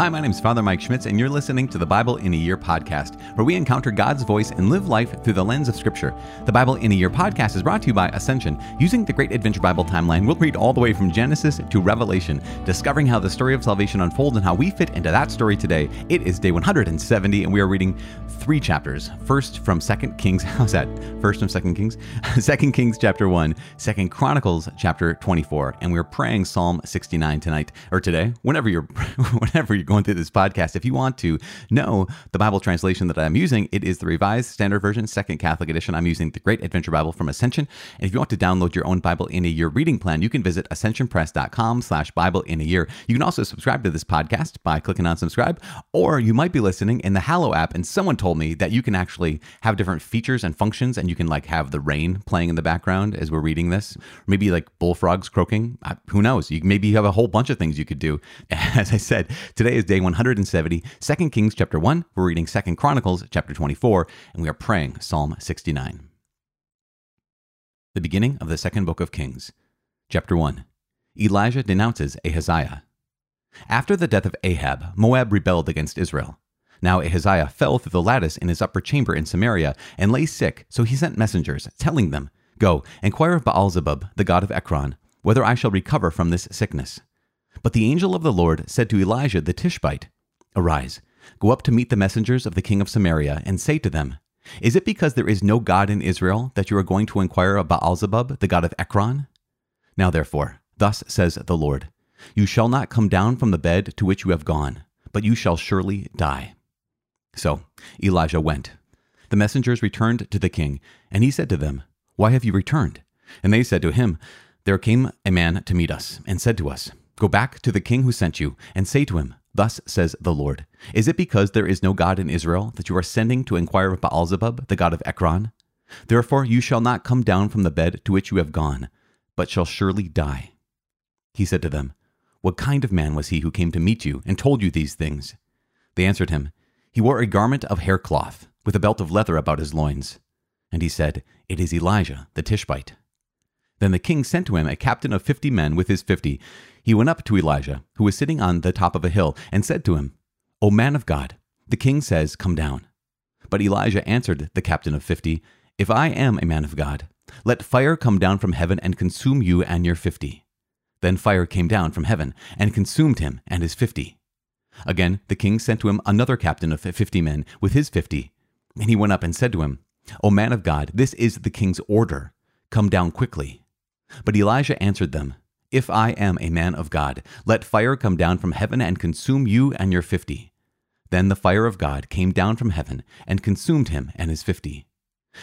Hi, my name is Father Mike Schmitz, and you're listening to the Bible in a Year podcast, where we encounter God's voice and live life through the lens of Scripture. The Bible in a Year podcast is brought to you by Ascension. Using the Great Adventure Bible timeline, we'll read all the way from Genesis to Revelation, discovering how the story of salvation unfolds and how we fit into that story today. It is day 170, and we are reading three chapters. First from Second Kings, how's that? First from Second Kings? Second Kings chapter 1, Second Chronicles chapter 24, and we're praying Psalm 69 tonight, or today, whenever you're, whenever you're going through this podcast, if you want to know the Bible translation that I'm using, it is the Revised Standard Version, Second Catholic Edition. I'm using the Great Adventure Bible from Ascension. And if you want to download your own Bible in a Year reading plan, you can visit ascensionpress.com slash Bible in a Year. You can also subscribe to this podcast by clicking on subscribe, or you might be listening in the Hallow app, and someone told me that you can actually have different features and functions, and you can like have the rain playing in the background as we're reading this, maybe like bullfrogs croaking. Who knows? You maybe you have a whole bunch of things you could do. As I said, today is day 100 170, 2 Kings chapter 1, we're reading 2 Chronicles chapter 24, and we are praying Psalm 69. The beginning of the second book of Kings. Chapter 1. Elijah denounces Ahaziah. After the death of Ahab, Moab rebelled against Israel. Now Ahaziah fell through the lattice in his upper chamber in Samaria and lay sick, so he sent messengers, telling them, Go, inquire of Baalzebub, the god of Ekron, whether I shall recover from this sickness. But the angel of the Lord said to Elijah the Tishbite, Arise, go up to meet the messengers of the king of Samaria, and say to them, Is it because there is no God in Israel that you are going to inquire of Baalzebub, the god of Ekron? Now therefore, thus says the Lord, You shall not come down from the bed to which you have gone, but you shall surely die. So Elijah went. The messengers returned to the king, and he said to them, Why have you returned? And they said to him, There came a man to meet us, and said to us, Go back to the king who sent you, and say to him, Thus says the Lord Is it because there is no God in Israel that you are sending to inquire of Baalzebub, the god of Ekron? Therefore you shall not come down from the bed to which you have gone, but shall surely die. He said to them, What kind of man was he who came to meet you and told you these things? They answered him, He wore a garment of haircloth, with a belt of leather about his loins. And he said, It is Elijah the Tishbite. Then the king sent to him a captain of fifty men with his fifty. He went up to Elijah, who was sitting on the top of a hill, and said to him, O man of God, the king says, Come down. But Elijah answered the captain of fifty, If I am a man of God, let fire come down from heaven and consume you and your fifty. Then fire came down from heaven and consumed him and his fifty. Again, the king sent to him another captain of fifty men with his fifty. And he went up and said to him, O man of God, this is the king's order. Come down quickly. But Elijah answered them, If I am a man of God, let fire come down from heaven and consume you and your fifty. Then the fire of God came down from heaven and consumed him and his fifty.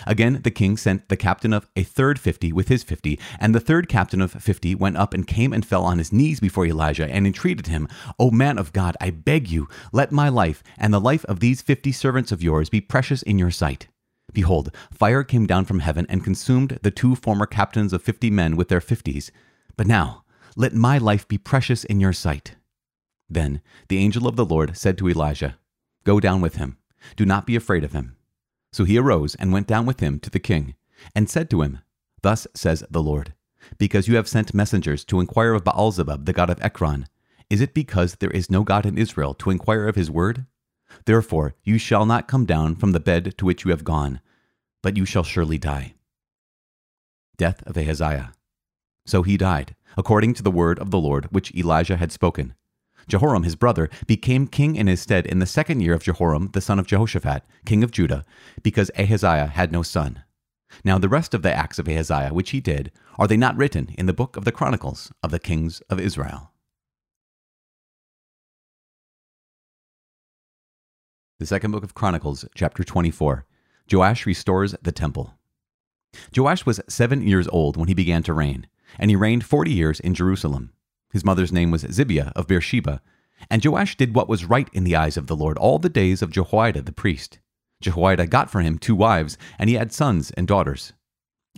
Again, the king sent the captain of a third fifty with his fifty, and the third captain of fifty went up and came and fell on his knees before Elijah and entreated him, O man of God, I beg you, let my life and the life of these fifty servants of yours be precious in your sight. Behold, fire came down from heaven and consumed the two former captains of fifty men with their fifties. But now, let my life be precious in your sight. Then the angel of the Lord said to Elijah, Go down with him. Do not be afraid of him. So he arose and went down with him to the king, and said to him, Thus says the Lord, Because you have sent messengers to inquire of Baalzebub, the god of Ekron, is it because there is no God in Israel to inquire of his word? Therefore, you shall not come down from the bed to which you have gone, but you shall surely die. Death of Ahaziah. So he died, according to the word of the Lord which Elijah had spoken. Jehoram his brother became king in his stead in the second year of Jehoram the son of Jehoshaphat, king of Judah, because Ahaziah had no son. Now the rest of the acts of Ahaziah which he did, are they not written in the book of the Chronicles of the kings of Israel? The second book of Chronicles, chapter 24. Joash restores the temple. Joash was seven years old when he began to reign, and he reigned forty years in Jerusalem. His mother's name was Zibiah of Beersheba. And Joash did what was right in the eyes of the Lord all the days of Jehoiada the priest. Jehoiada got for him two wives, and he had sons and daughters.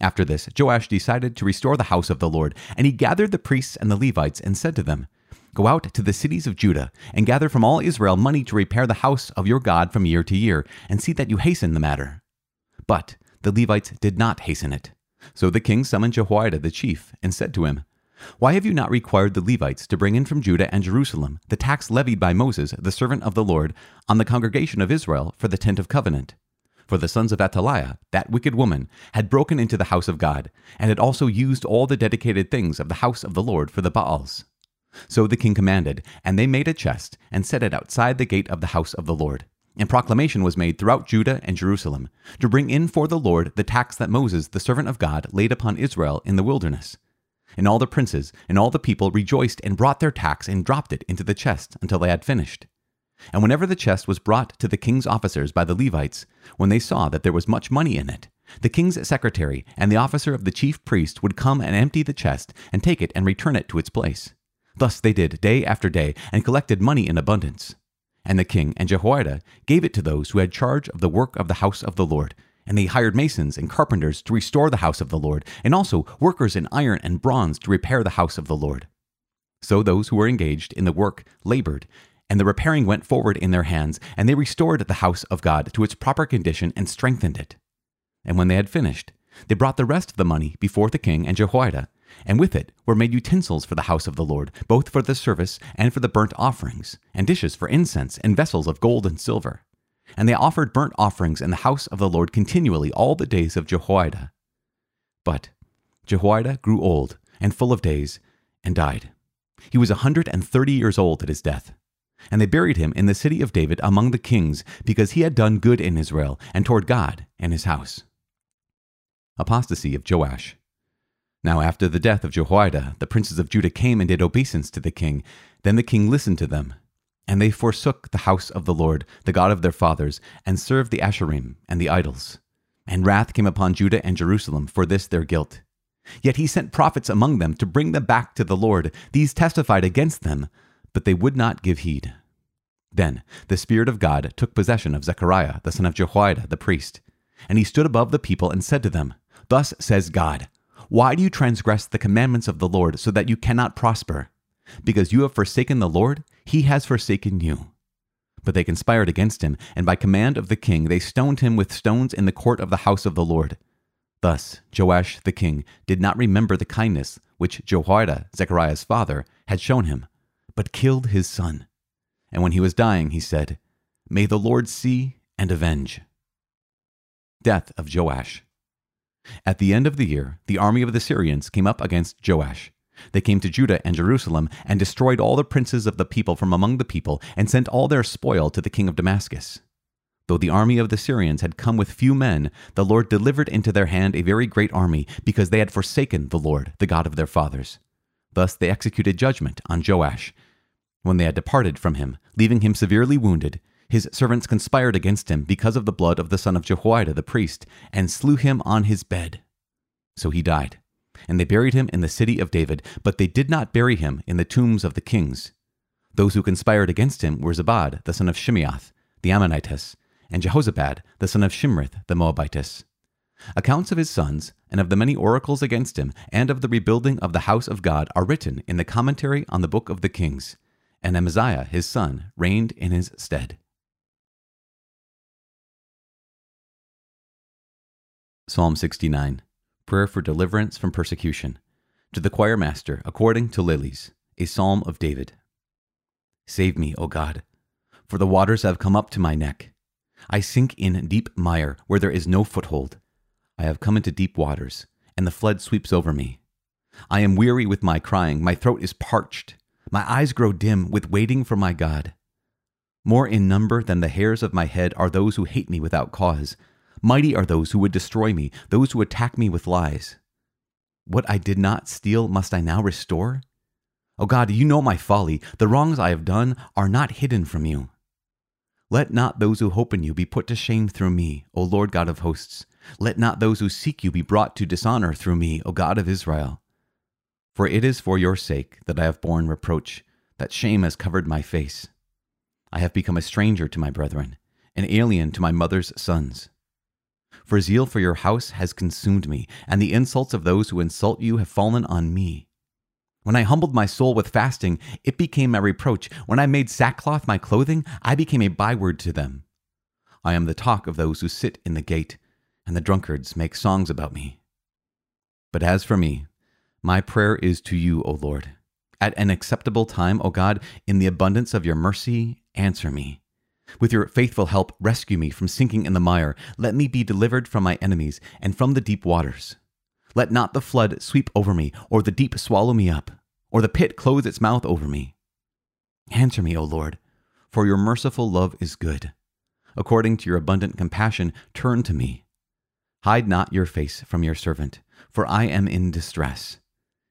After this, Joash decided to restore the house of the Lord, and he gathered the priests and the Levites and said to them, Go out to the cities of Judah and gather from all Israel money to repair the house of your God from year to year, and see that you hasten the matter. But the Levites did not hasten it. So the king summoned Jehoiada the chief and said to him, Why have you not required the Levites to bring in from Judah and Jerusalem the tax levied by Moses, the servant of the Lord, on the congregation of Israel for the tent of covenant? For the sons of Athaliah, that wicked woman, had broken into the house of God, and had also used all the dedicated things of the house of the Lord for the Baals. So the king commanded, and they made a chest, and set it outside the gate of the house of the Lord. And proclamation was made throughout Judah and Jerusalem, to bring in for the Lord the tax that Moses, the servant of God, laid upon Israel in the wilderness. And all the princes and all the people rejoiced and brought their tax and dropped it into the chest until they had finished. And whenever the chest was brought to the king's officers by the Levites, when they saw that there was much money in it, the king's secretary and the officer of the chief priest would come and empty the chest and take it and return it to its place. Thus they did day after day and collected money in abundance. And the king and Jehoiada gave it to those who had charge of the work of the house of the Lord, and they hired masons and carpenters to restore the house of the Lord, and also workers in iron and bronze to repair the house of the Lord. So those who were engaged in the work labored, and the repairing went forward in their hands, and they restored the house of God to its proper condition and strengthened it. And when they had finished, they brought the rest of the money before the king and Jehoiada, and with it were made utensils for the house of the Lord, both for the service and for the burnt offerings, and dishes for incense, and vessels of gold and silver. And they offered burnt offerings in the house of the Lord continually all the days of Jehoiada. But Jehoiada grew old and full of days and died. He was a hundred and thirty years old at his death. And they buried him in the city of David among the kings, because he had done good in Israel and toward God and his house. Apostasy of Joash. Now, after the death of Jehoiada, the princes of Judah came and did obeisance to the king. Then the king listened to them and they forsook the house of the Lord, the God of their fathers, and served the Asherim and the idols. And wrath came upon Judah and Jerusalem for this their guilt. Yet he sent prophets among them to bring them back to the Lord. These testified against them, but they would not give heed. Then the Spirit of God took possession of Zechariah, the son of Jehoiada, the priest. And he stood above the people and said to them, Thus says God, Why do you transgress the commandments of the Lord so that you cannot prosper? Because you have forsaken the Lord, he has forsaken you. But they conspired against him, and by command of the king they stoned him with stones in the court of the house of the Lord. Thus Joash the king did not remember the kindness which Jehoiada, Zechariah's father, had shown him, but killed his son. And when he was dying, he said, May the Lord see and avenge. Death of Joash. At the end of the year, the army of the Syrians came up against Joash they came to Judah and Jerusalem, and destroyed all the princes of the people from among the people, and sent all their spoil to the king of Damascus. Though the army of the Syrians had come with few men, the Lord delivered into their hand a very great army, because they had forsaken the Lord, the God of their fathers. Thus they executed judgment on Joash. When they had departed from him, leaving him severely wounded, his servants conspired against him because of the blood of the son of Jehoiada the priest, and slew him on his bed. So he died and they buried him in the city of David, but they did not bury him in the tombs of the kings. Those who conspired against him were Zabad, the son of Shimeath, the Ammonitess, and Jehozabad, the son of Shimrith, the Moabitess. Accounts of his sons, and of the many oracles against him, and of the rebuilding of the house of God are written in the commentary on the book of the kings. And Amaziah his son reigned in his stead. Psalm 69 Prayer for Deliverance from Persecution. To the choir master, according to Lilies, a psalm of David. Save me, O God, for the waters have come up to my neck. I sink in deep mire where there is no foothold. I have come into deep waters, and the flood sweeps over me. I am weary with my crying, my throat is parched. My eyes grow dim with waiting for my God. More in number than the hairs of my head are those who hate me without cause. Mighty are those who would destroy me, those who attack me with lies. What I did not steal, must I now restore? O oh God, you know my folly. The wrongs I have done are not hidden from you. Let not those who hope in you be put to shame through me, O Lord God of hosts. Let not those who seek you be brought to dishonor through me, O God of Israel. For it is for your sake that I have borne reproach, that shame has covered my face. I have become a stranger to my brethren, an alien to my mother's sons. For zeal for your house has consumed me, and the insults of those who insult you have fallen on me. When I humbled my soul with fasting, it became my reproach. When I made sackcloth my clothing, I became a byword to them. I am the talk of those who sit in the gate, and the drunkards make songs about me. But as for me, My prayer is to you, O Lord. At an acceptable time, O God, in the abundance of your mercy, answer me. With your faithful help, rescue me from sinking in the mire. Let me be delivered from my enemies and from the deep waters. Let not the flood sweep over me, or the deep swallow me up, or the pit close its mouth over me. Answer me, O Lord, for your merciful love is good. According to your abundant compassion, turn to me. Hide not your face from your servant, for I am in distress.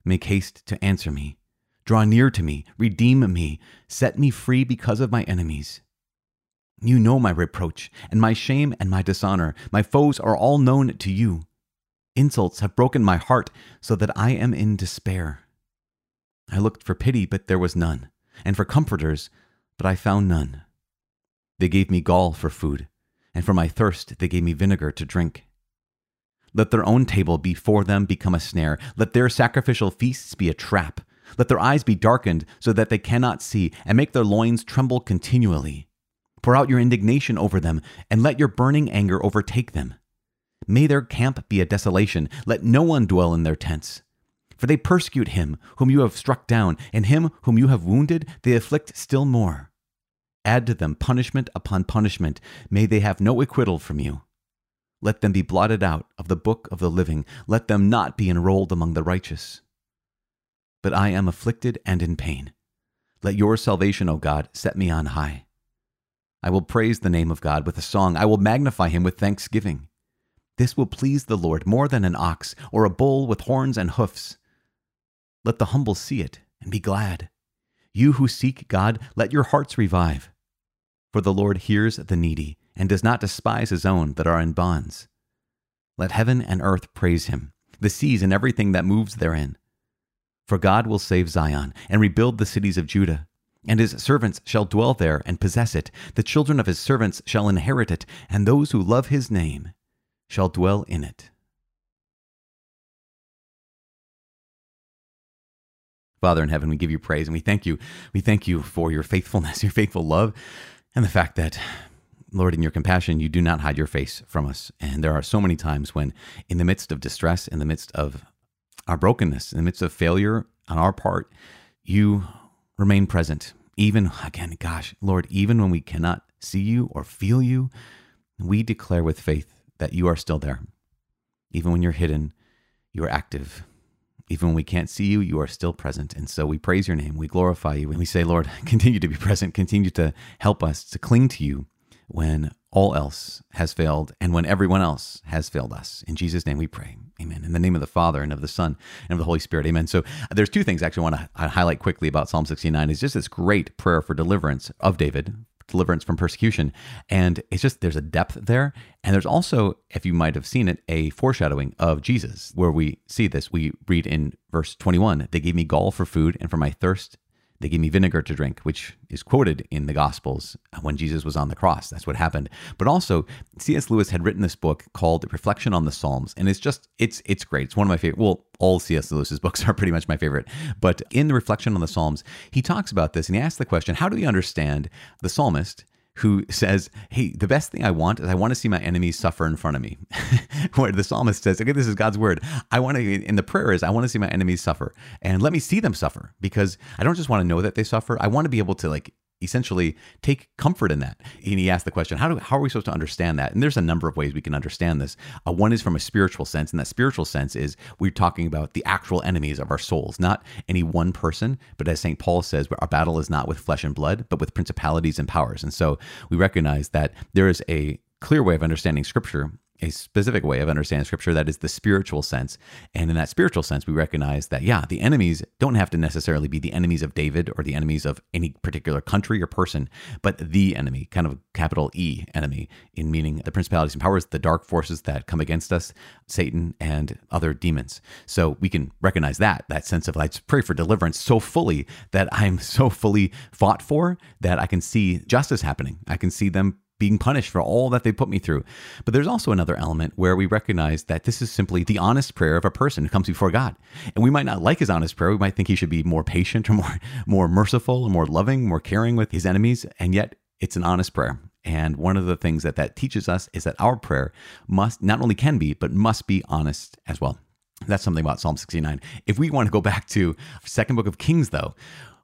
Make haste to answer me. Draw near to me, redeem me, set me free because of my enemies. You know my reproach, and my shame and my dishonor. My foes are all known to you. Insults have broken my heart, so that I am in despair. I looked for pity, but there was none, and for comforters, but I found none. They gave me gall for food, and for my thirst they gave me vinegar to drink. Let their own table before them become a snare. Let their sacrificial feasts be a trap. Let their eyes be darkened so that they cannot see, and make their loins tremble continually. Pour out your indignation over them, and let your burning anger overtake them. May their camp be a desolation. Let no one dwell in their tents. For they persecute him whom you have struck down, and him whom you have wounded they afflict still more. Add to them punishment upon punishment. May they have no acquittal from you. Let them be blotted out of the book of the living. Let them not be enrolled among the righteous. But I am afflicted and in pain. Let your salvation, O God, set me on high. I will praise the name of God with a song. I will magnify him with thanksgiving. This will please the Lord more than an ox or a bull with horns and hoofs. Let the humble see it and be glad. You who seek God, let your hearts revive. For the Lord hears the needy and does not despise his own that are in bonds. Let heaven and earth praise him, the seas and everything that moves therein. For God will save Zion and rebuild the cities of Judah. And his servants shall dwell there and possess it. The children of his servants shall inherit it, and those who love his name shall dwell in it. Father in heaven, we give you praise and we thank you. We thank you for your faithfulness, your faithful love, and the fact that, Lord, in your compassion, you do not hide your face from us. And there are so many times when, in the midst of distress, in the midst of our brokenness, in the midst of failure on our part, you remain present. Even, again, gosh, Lord, even when we cannot see you or feel you, we declare with faith that you are still there. Even when you're hidden, you are active. Even when we can't see you, you are still present. And so we praise your name, we glorify you, and we say, Lord, continue to be present, continue to help us to cling to you when all else has failed and when everyone else has failed us. In Jesus' name we pray. Amen. In the name of the Father and of the Son and of the Holy Spirit. Amen. So uh, there's two things I actually I want to highlight quickly about Psalm 69 is just this great prayer for deliverance of David deliverance from persecution. And it's just, there's a depth there. And there's also, if you might have seen it, a foreshadowing of Jesus, where we see this. We read in verse 21 They gave me gall for food, and for my thirst, they gave me vinegar to drink, which is quoted in the Gospels uh, when Jesus was on the cross. That's what happened. But also, C.S. Lewis had written this book called Reflection on the Psalms, and it's just it's it's great. It's one of my favorite. Well, all C.S. Lewis's books are pretty much my favorite. But in the Reflection on the Psalms, he talks about this and he asks the question: How do we understand the psalmist? Who says, Hey, the best thing I want is I want to see my enemies suffer in front of me. Where the psalmist says, Okay, this is God's word. I want to, in the prayer is, I want to see my enemies suffer and let me see them suffer because I don't just want to know that they suffer. I want to be able to like essentially take comfort in that. And he asked the question, how, do, how are we supposed to understand that? And there's a number of ways we can understand this. Uh, one is from a spiritual sense, and that spiritual sense is we're talking about the actual enemies of our souls, not any one person, but as St. Paul says, our battle is not with flesh and blood, but with principalities and powers. And so we recognize that there is a clear way of understanding scripture a specific way of understanding scripture that is the spiritual sense. And in that spiritual sense, we recognize that, yeah, the enemies don't have to necessarily be the enemies of David or the enemies of any particular country or person, but the enemy, kind of capital E enemy, in meaning the principalities and powers, the dark forces that come against us, Satan and other demons. So we can recognize that, that sense of I pray for deliverance so fully that I'm so fully fought for that I can see justice happening. I can see them being punished for all that they put me through. But there's also another element where we recognize that this is simply the honest prayer of a person who comes before God. And we might not like his honest prayer. We might think he should be more patient or more, more merciful or more loving, more caring with his enemies. And yet it's an honest prayer. And one of the things that that teaches us is that our prayer must not only can be, but must be honest as well. That's something about Psalm 69. If we want to go back to second book of Kings, though,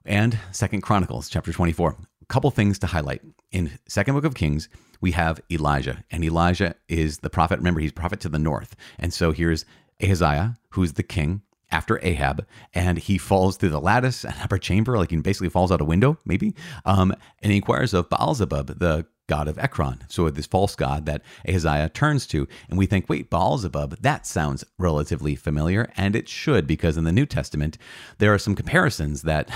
and second Chronicles, chapter 24, a couple things to highlight. In second book of Kings, we have Elijah, and Elijah is the prophet. Remember, he's prophet to the north. And so here's Ahaziah, who's the king after Ahab, and he falls through the lattice and upper chamber, like he basically falls out a window, maybe. Um, and he inquires of Baalzebub, the god of Ekron. So this false god that Ahaziah turns to. And we think, wait, Baalzebub, that sounds relatively familiar. And it should, because in the New Testament, there are some comparisons that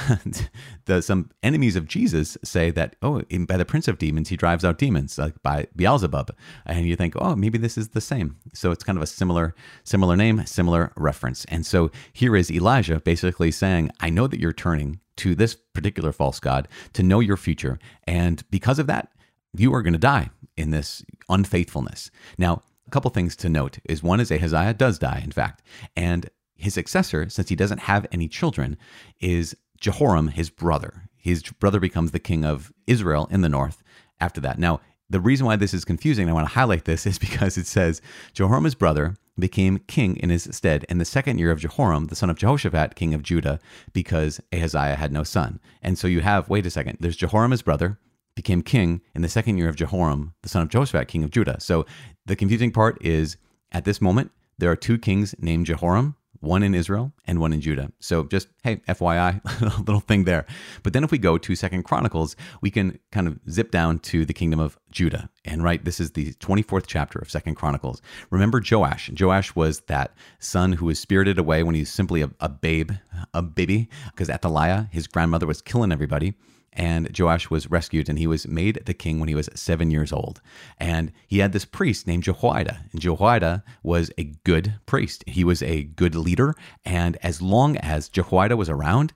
the, some enemies of Jesus say that, oh, by the prince of demons, he drives out demons, like by Beelzebub. And you think, oh, maybe this is the same. So it's kind of a similar, similar name, similar reference. And so here is Elijah basically saying, I know that you're turning to this particular false god to know your future. And because of that, you are going to die in this unfaithfulness. Now, a couple things to note is one is Ahaziah does die, in fact, and his successor, since he doesn't have any children, is Jehoram, his brother. His brother becomes the king of Israel in the north after that. Now, the reason why this is confusing, I want to highlight this, is because it says Jehoram, his brother, became king in his stead in the second year of Jehoram, the son of Jehoshaphat, king of Judah, because Ahaziah had no son. And so you have, wait a second, there's Jehoram, his brother, became king in the second year of Jehoram, the son of Jehoshaphat, king of Judah. So the confusing part is at this moment, there are two kings named Jehoram, one in Israel and one in Judah. So just hey, FYI, a little thing there. But then if we go to Second Chronicles, we can kind of zip down to the kingdom of Judah. And right, this is the 24th chapter of Second Chronicles. Remember Joash. Joash was that son who was spirited away when he was simply a, a babe, a baby, because Athaliah, his grandmother, was killing everybody and Joash was rescued and he was made the king when he was seven years old. And he had this priest named Jehoiada. And Jehoiada was a good priest. He was a good leader. And as long as Jehoiada was around,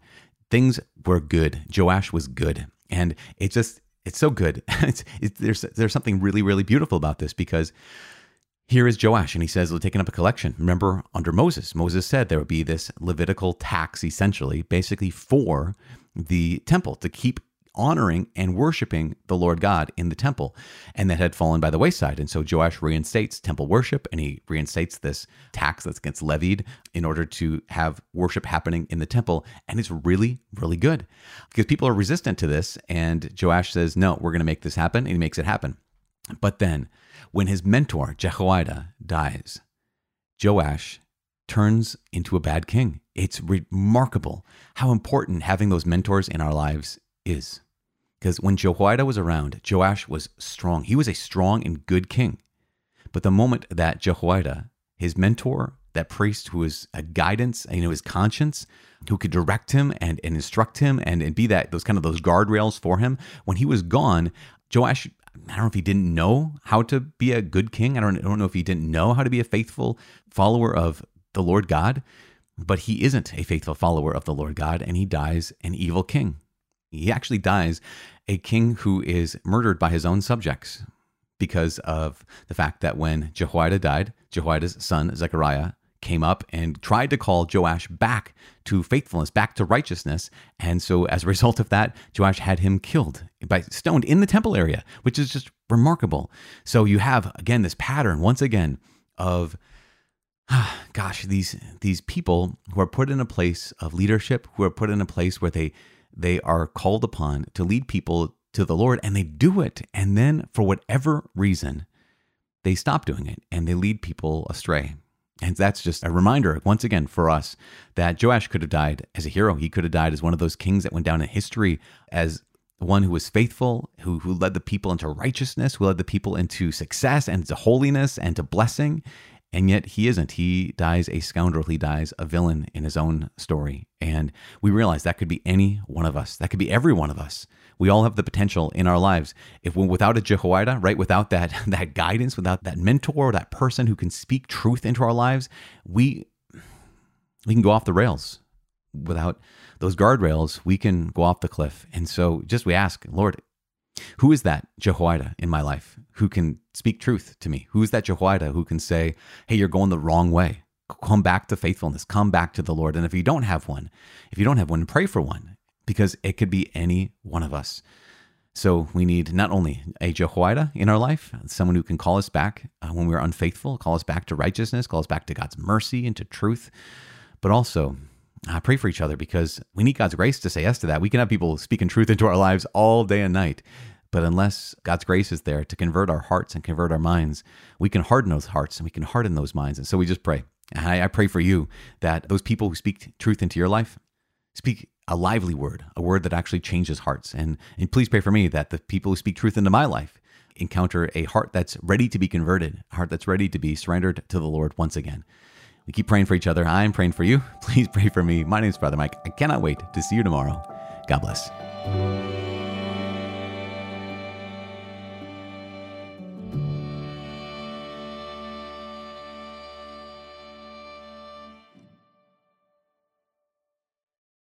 things were good. Joash was good. And it just, it's so good. it's, it, there's, there's something really, really beautiful about this because here is Joash, and he says, We're taking up a collection. Remember, under Moses, Moses said there would be this Levitical tax, essentially, basically for the temple to keep honoring and worshiping the Lord God in the temple. And that had fallen by the wayside. And so Joash reinstates temple worship and he reinstates this tax that gets levied in order to have worship happening in the temple. And it's really, really good because people are resistant to this. And Joash says, No, we're going to make this happen. And he makes it happen. But then when his mentor, Jehoiada, dies, Joash turns into a bad king. It's remarkable how important having those mentors in our lives is. Because when Jehoiada was around, Joash was strong. He was a strong and good king. But the moment that Jehoiada, his mentor, that priest who was a guidance, you know, his conscience, who could direct him and, and instruct him and, and be that those kind of those guardrails for him, when he was gone, Joash, I don't know if he didn't know how to be a good king. I don't, I don't know if he didn't know how to be a faithful follower of the Lord God, but he isn't a faithful follower of the Lord God, and he dies an evil king. He actually dies a king who is murdered by his own subjects because of the fact that when Jehoiada died, Jehoiada's son, Zechariah, came up and tried to call Joash back to faithfulness, back to righteousness. And so, as a result of that, Joash had him killed by stoned in the temple area, which is just remarkable. So, you have again this pattern once again of gosh, these these people who are put in a place of leadership, who are put in a place where they they are called upon to lead people to the Lord and they do it. And then for whatever reason, they stop doing it and they lead people astray. And that's just a reminder, once again, for us that Joash could have died as a hero. He could have died as one of those kings that went down in history as one who was faithful, who, who led the people into righteousness, who led the people into success and to holiness and to blessing. And yet he isn't. He dies a scoundrel. He dies a villain in his own story. And we realize that could be any one of us. That could be every one of us. We all have the potential in our lives. If we, without a Jehoiada, right, without that that guidance, without that mentor, that person who can speak truth into our lives, we we can go off the rails. Without those guardrails, we can go off the cliff. And so just we ask, Lord, who is that Jehoiada in my life who can speak truth to me? Who is that Jehoiada who can say, hey, you're going the wrong way? Come back to faithfulness, come back to the Lord. And if you don't have one, if you don't have one, pray for one because it could be any one of us. So we need not only a Jehoiada in our life, someone who can call us back uh, when we're unfaithful, call us back to righteousness, call us back to God's mercy and to truth, but also uh, pray for each other because we need God's grace to say yes to that. We can have people speaking truth into our lives all day and night. But unless God's grace is there to convert our hearts and convert our minds, we can harden those hearts and we can harden those minds. And so we just pray. And I, I pray for you that those people who speak truth into your life speak a lively word, a word that actually changes hearts. And, and please pray for me that the people who speak truth into my life encounter a heart that's ready to be converted, a heart that's ready to be surrendered to the Lord once again. We keep praying for each other. I'm praying for you. Please pray for me. My name is Brother Mike. I cannot wait to see you tomorrow. God bless.